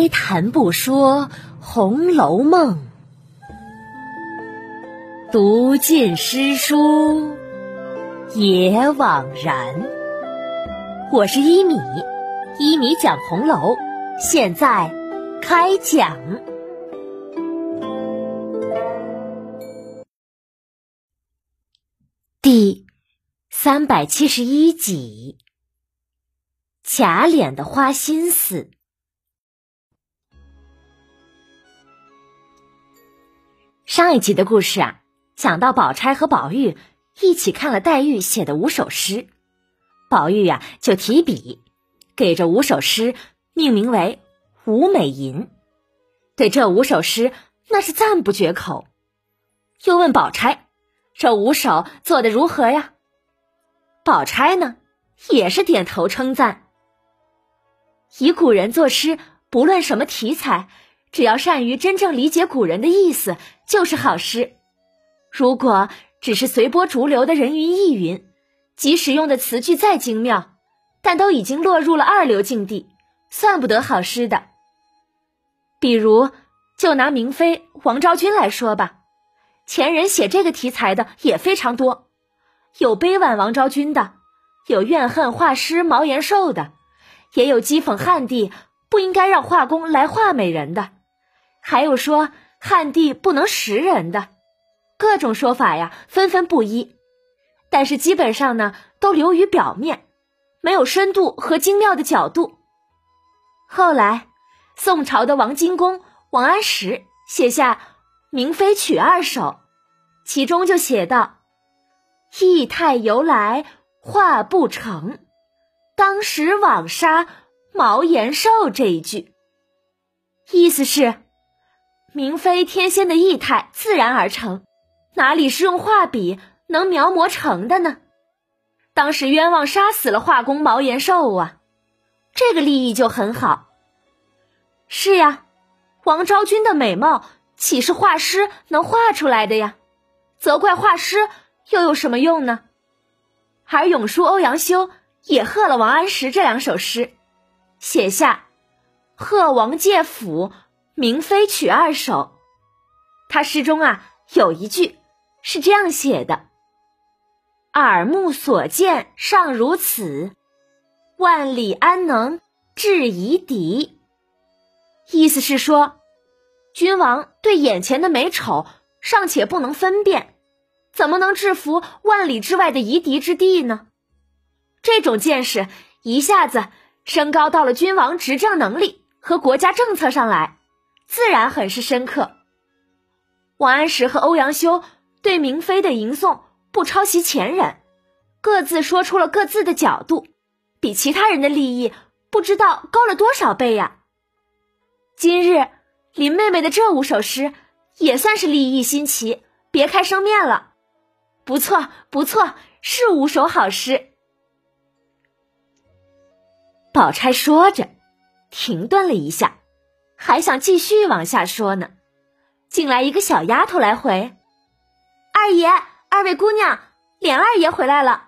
开谈不说《红楼梦》，读尽诗书也枉然。我是一米，一米讲红楼，现在开讲第三百七十一集：假脸的花心思。上一集的故事啊，讲到宝钗和宝玉一起看了黛玉写的五首诗，宝玉呀就提笔给这五首诗命名为《五美吟》，对这五首诗那是赞不绝口。又问宝钗：“这五首做的如何呀？”宝钗呢也是点头称赞。以古人作诗，不论什么题材。只要善于真正理解古人的意思，就是好诗。如果只是随波逐流的人云亦云，即使用的词句再精妙，但都已经落入了二流境地，算不得好诗的。比如，就拿明妃王昭君来说吧，前人写这个题材的也非常多，有悲婉王昭君的，有怨恨画师毛延寿的，也有讥讽汉帝不应该让画工来画美人的。还有说汉帝不能识人的，各种说法呀，纷纷不一。但是基本上呢，都流于表面，没有深度和精妙的角度。后来，宋朝的王金公王安石写下《明妃曲二首》，其中就写道：“意态由来画不成，当时枉杀毛延寿。”这一句，意思是。明妃天仙的意态自然而成，哪里是用画笔能描摹成的呢？当时冤枉杀死了画工毛延寿啊，这个立意就很好。是呀，王昭君的美貌岂是画师能画出来的呀？责怪画师又有什么用呢？而永叔欧阳修也贺了王安石这两首诗，写下“贺王介甫”。《明妃曲二首》，他诗中啊有一句是这样写的：“耳目所见尚如此，万里安能制夷狄？”意思是说，君王对眼前的美丑尚且不能分辨，怎么能制服万里之外的夷狄之地呢？这种见识一下子升高到了君王执政能力和国家政策上来。自然很是深刻。王安石和欧阳修对明妃的吟诵不抄袭前人，各自说出了各自的角度，比其他人的立意不知道高了多少倍呀。今日林妹妹的这五首诗也算是立意新奇，别开生面了。不错，不错，是五首好诗。宝钗说着，停顿了一下。还想继续往下说呢，进来一个小丫头来回：“二爷，二位姑娘，琏二爷回来了。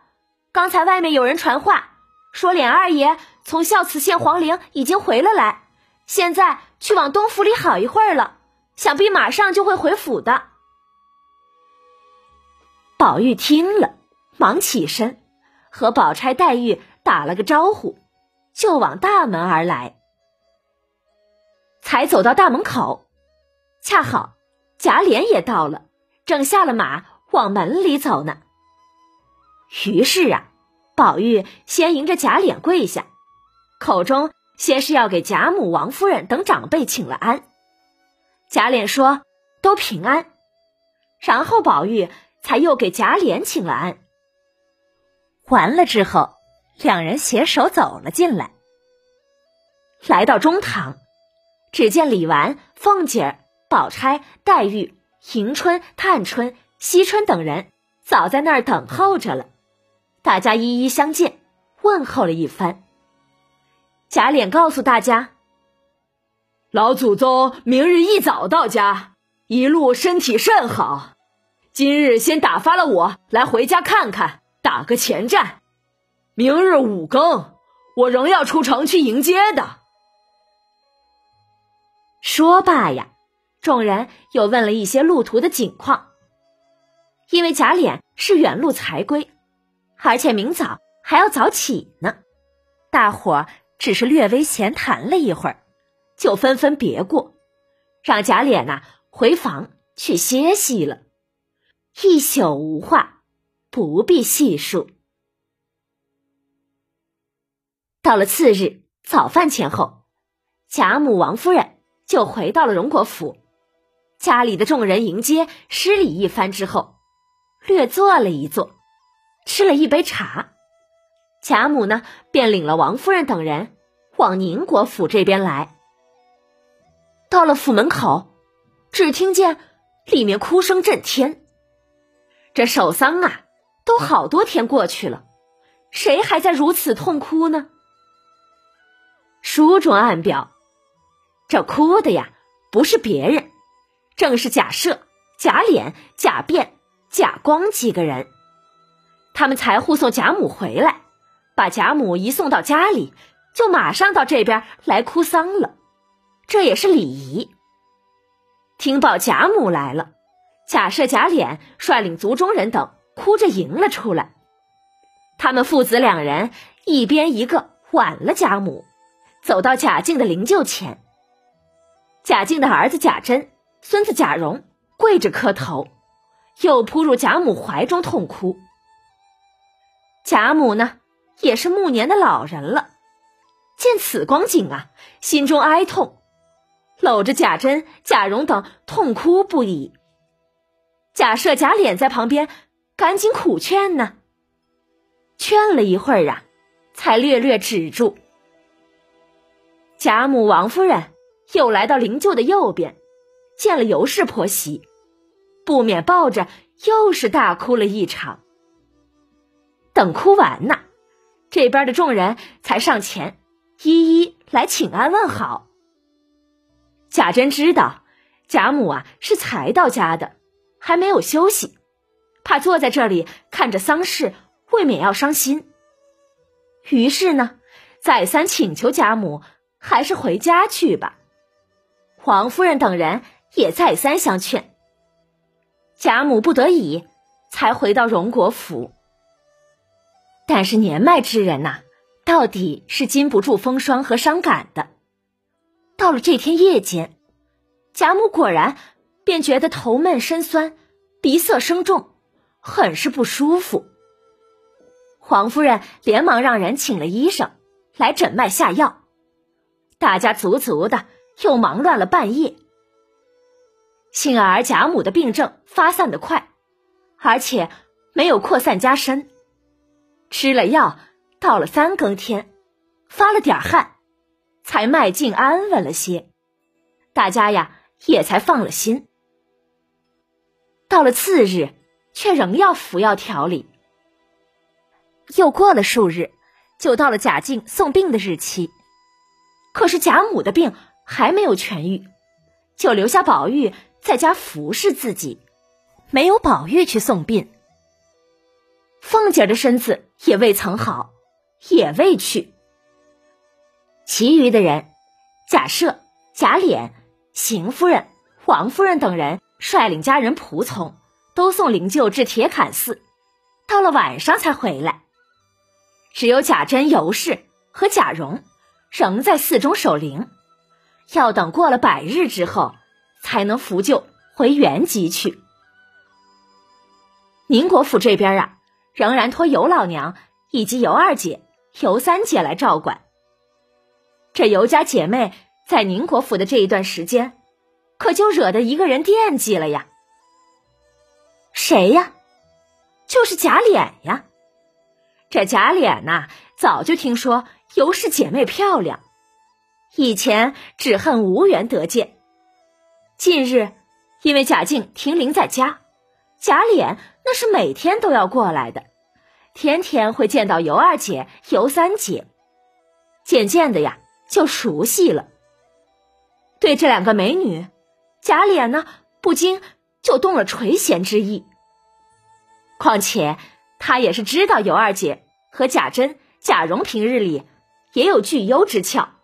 刚才外面有人传话，说琏二爷从孝慈县皇陵已经回了来，现在去往东府里好一会儿了，想必马上就会回府的。”宝玉听了，忙起身，和宝钗、黛玉打了个招呼，就往大门而来。才走到大门口，恰好贾琏也到了，正下了马往门里走呢。于是啊，宝玉先迎着贾琏跪下，口中先是要给贾母、王夫人等长辈请了安。贾琏说：“都平安。”然后宝玉才又给贾琏请了安。完了之后，两人携手走了进来，来到中堂。只见李纨、凤姐儿、宝钗、黛玉、迎春、探春、惜春等人早在那儿等候着了，大家一一相见，问候了一番。贾琏告诉大家：“老祖宗明日一早到家，一路身体甚好。今日先打发了我来回家看看，打个前站。明日五更，我仍要出城去迎接的。”说罢呀，众人又问了一些路途的景况。因为贾琏是远路才归，而且明早还要早起呢，大伙儿只是略微闲谈了一会儿，就纷纷别过，让贾琏呐回房去歇息了。一宿无话，不必细数。到了次日早饭前后，贾母、王夫人就回到了荣国府，家里的众人迎接施礼一番之后。略坐了一坐，吃了一杯茶，贾母呢便领了王夫人等人往宁国府这边来。到了府门口，只听见里面哭声震天。这守丧啊，都好多天过去了，谁还在如此痛哭呢？书中暗表，这哭的呀，不是别人，正是贾赦、贾琏、贾辩。贾光几个人，他们才护送贾母回来，把贾母一送到家里，就马上到这边来哭丧了。这也是礼仪。听报贾母来了，贾赦、贾琏率领族中人等哭着迎了出来。他们父子两人一边一个挽了贾母，走到贾静的灵柩前。贾静的儿子贾珍、孙子贾蓉跪着磕头。又扑入贾母怀中痛哭。贾母呢，也是暮年的老人了，见此光景啊，心中哀痛，搂着贾珍、贾蓉等痛哭不已。贾赦、贾琏在旁边赶紧苦劝呢，劝了一会儿啊，才略略止住。贾母、王夫人又来到灵柩的右边，见了尤氏婆媳。不免抱着，又是大哭了一场。等哭完呢，这边的众人才上前，一一来请安问好。贾珍知道贾母啊是才到家的，还没有休息，怕坐在这里看着丧事，未免要伤心。于是呢，再三请求贾母还是回家去吧。黄夫人等人也再三相劝。贾母不得已，才回到荣国府。但是年迈之人呐，到底是经不住风霜和伤感的。到了这天夜间，贾母果然便觉得头闷身酸，鼻塞声重，很是不舒服。黄夫人连忙让人请了医生来诊脉下药，大家足足的又忙乱了半夜。幸而贾母的病症发散的快，而且没有扩散加深。吃了药，到了三更天，发了点汗，才脉静安稳了些。大家呀也才放了心。到了次日，却仍要服药调理。又过了数日，就到了贾静送病的日期。可是贾母的病还没有痊愈，就留下宝玉。在家服侍自己，没有宝玉去送殡。凤姐的身子也未曾好，也未去。其余的人，贾赦、贾琏、邢夫人、王夫人等人率领家人仆从，都送灵柩至铁槛寺，到了晚上才回来。只有贾珍、尤氏和贾蓉仍在寺中守灵，要等过了百日之后。才能扶柩回原籍去。宁国府这边啊，仍然托尤老娘以及尤二姐、尤三姐来照管。这尤家姐妹在宁国府的这一段时间，可就惹得一个人惦记了呀。谁呀？就是贾琏呀。这贾琏呐，早就听说尤氏姐妹漂亮，以前只恨无缘得见。近日，因为贾静停灵在家，贾琏那是每天都要过来的，天天会见到尤二姐、尤三姐，渐渐的呀就熟悉了。对这两个美女，贾琏呢不禁就动了垂涎之意。况且他也是知道尤二姐和贾珍、贾蓉平日里也有聚优之俏，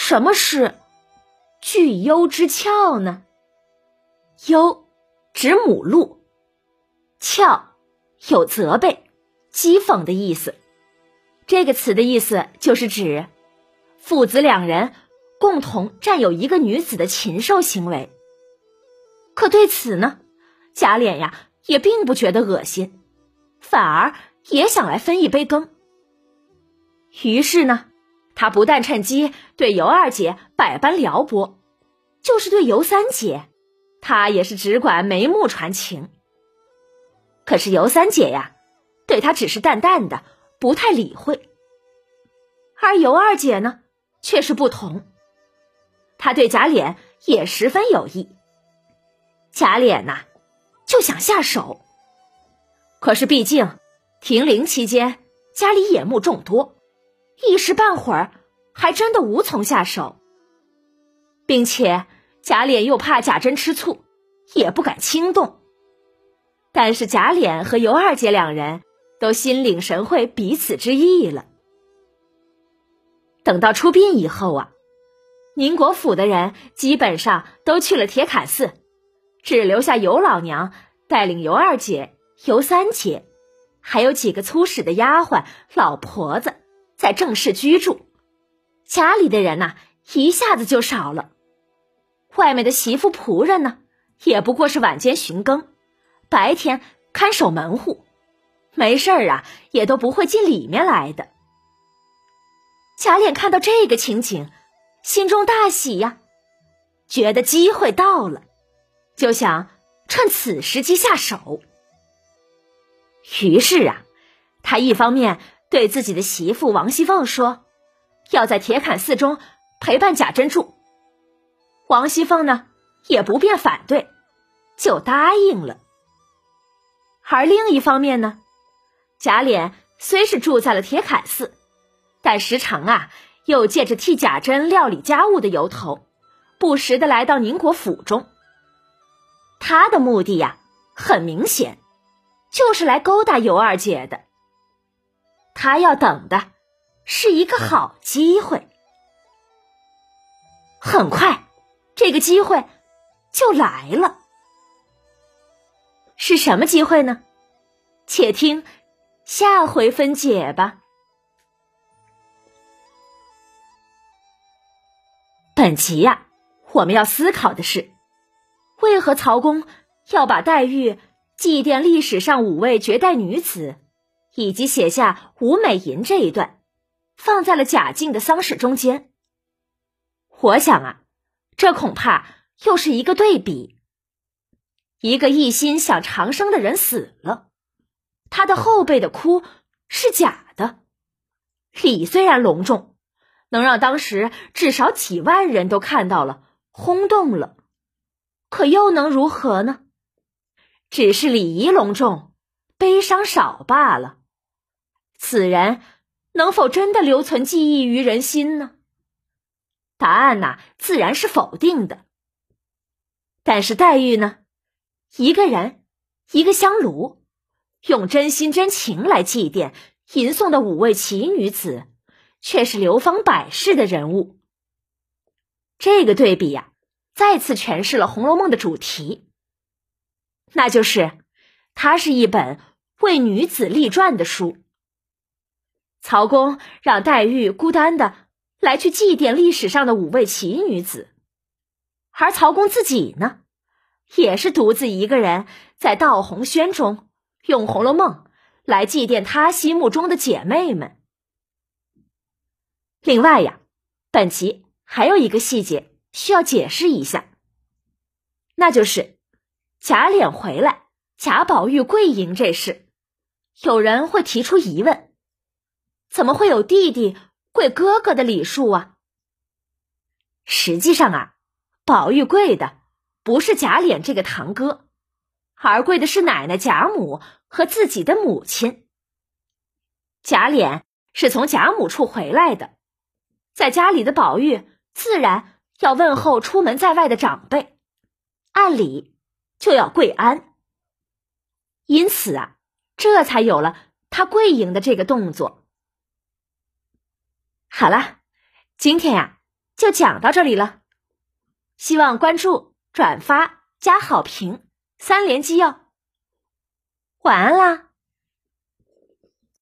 什么事？具忧之诮呢？幽，指母鹿；诮，有责备、讥讽的意思。这个词的意思就是指父子两人共同占有一个女子的禽兽行为。可对此呢，贾琏呀也并不觉得恶心，反而也想来分一杯羹。于是呢，他不但趁机对尤二姐百般撩拨，就是对尤三姐。他也是只管眉目传情，可是尤三姐呀，对他只是淡淡的，不太理会。而尤二姐呢，却是不同，她对贾琏也十分有意。贾琏呐，就想下手，可是毕竟停灵期间家里野木众多，一时半会儿还真的无从下手，并且。贾琏又怕贾珍吃醋，也不敢轻动。但是贾琏和尤二姐两人都心领神会彼此之意了。等到出殡以后啊，宁国府的人基本上都去了铁槛寺，只留下尤老娘带领尤二姐、尤三姐，还有几个粗使的丫鬟、老婆子在正式居住。家里的人呐，一下子就少了。外面的媳妇仆人呢，也不过是晚间巡更，白天看守门户，没事儿啊，也都不会进里面来的。贾琏看到这个情景，心中大喜呀，觉得机会到了，就想趁此时机下手。于是啊，他一方面对自己的媳妇王熙凤说，要在铁槛寺中陪伴贾珍住。王熙凤呢，也不便反对，就答应了。而另一方面呢，贾琏虽是住在了铁槛寺，但时常啊，又借着替贾珍料理家务的由头，不时的来到宁国府中。他的目的呀，很明显，就是来勾搭尤二姐的。他要等的是一个好机会。很快。这个机会就来了，是什么机会呢？且听下回分解吧。本集呀，我们要思考的是，为何曹公要把黛玉祭奠历史上五位绝代女子，以及写下吴美银这一段，放在了贾静的丧事中间？我想啊。这恐怕又是一个对比。一个一心想长生的人死了，他的后辈的哭是假的。礼虽然隆重，能让当时至少几万人都看到了，轰动了，可又能如何呢？只是礼仪隆重，悲伤少罢了。此人能否真的留存记忆于人心呢？答案呐，自然是否定的。但是黛玉呢，一个人，一个香炉，用真心真情来祭奠、吟诵的五位奇女子，却是流芳百世的人物。这个对比呀，再次诠释了《红楼梦》的主题，那就是它是一本为女子立传的书。曹公让黛玉孤单的。来去祭奠历史上的五位奇女子，而曹公自己呢，也是独自一个人在悼红轩中用《红楼梦》来祭奠他心目中的姐妹们。另外呀，本集还有一个细节需要解释一下，那就是贾琏回来，贾宝玉跪迎这事，有人会提出疑问：怎么会有弟弟？跪哥哥的礼数啊，实际上啊，宝玉跪的不是贾琏这个堂哥，而跪的是奶奶贾母和自己的母亲。贾琏是从贾母处回来的，在家里的宝玉自然要问候出门在外的长辈，按理就要跪安。因此啊，这才有了他跪迎的这个动作。好了，今天呀就讲到这里了。希望关注、转发、加好评，三连击哟！晚安啦。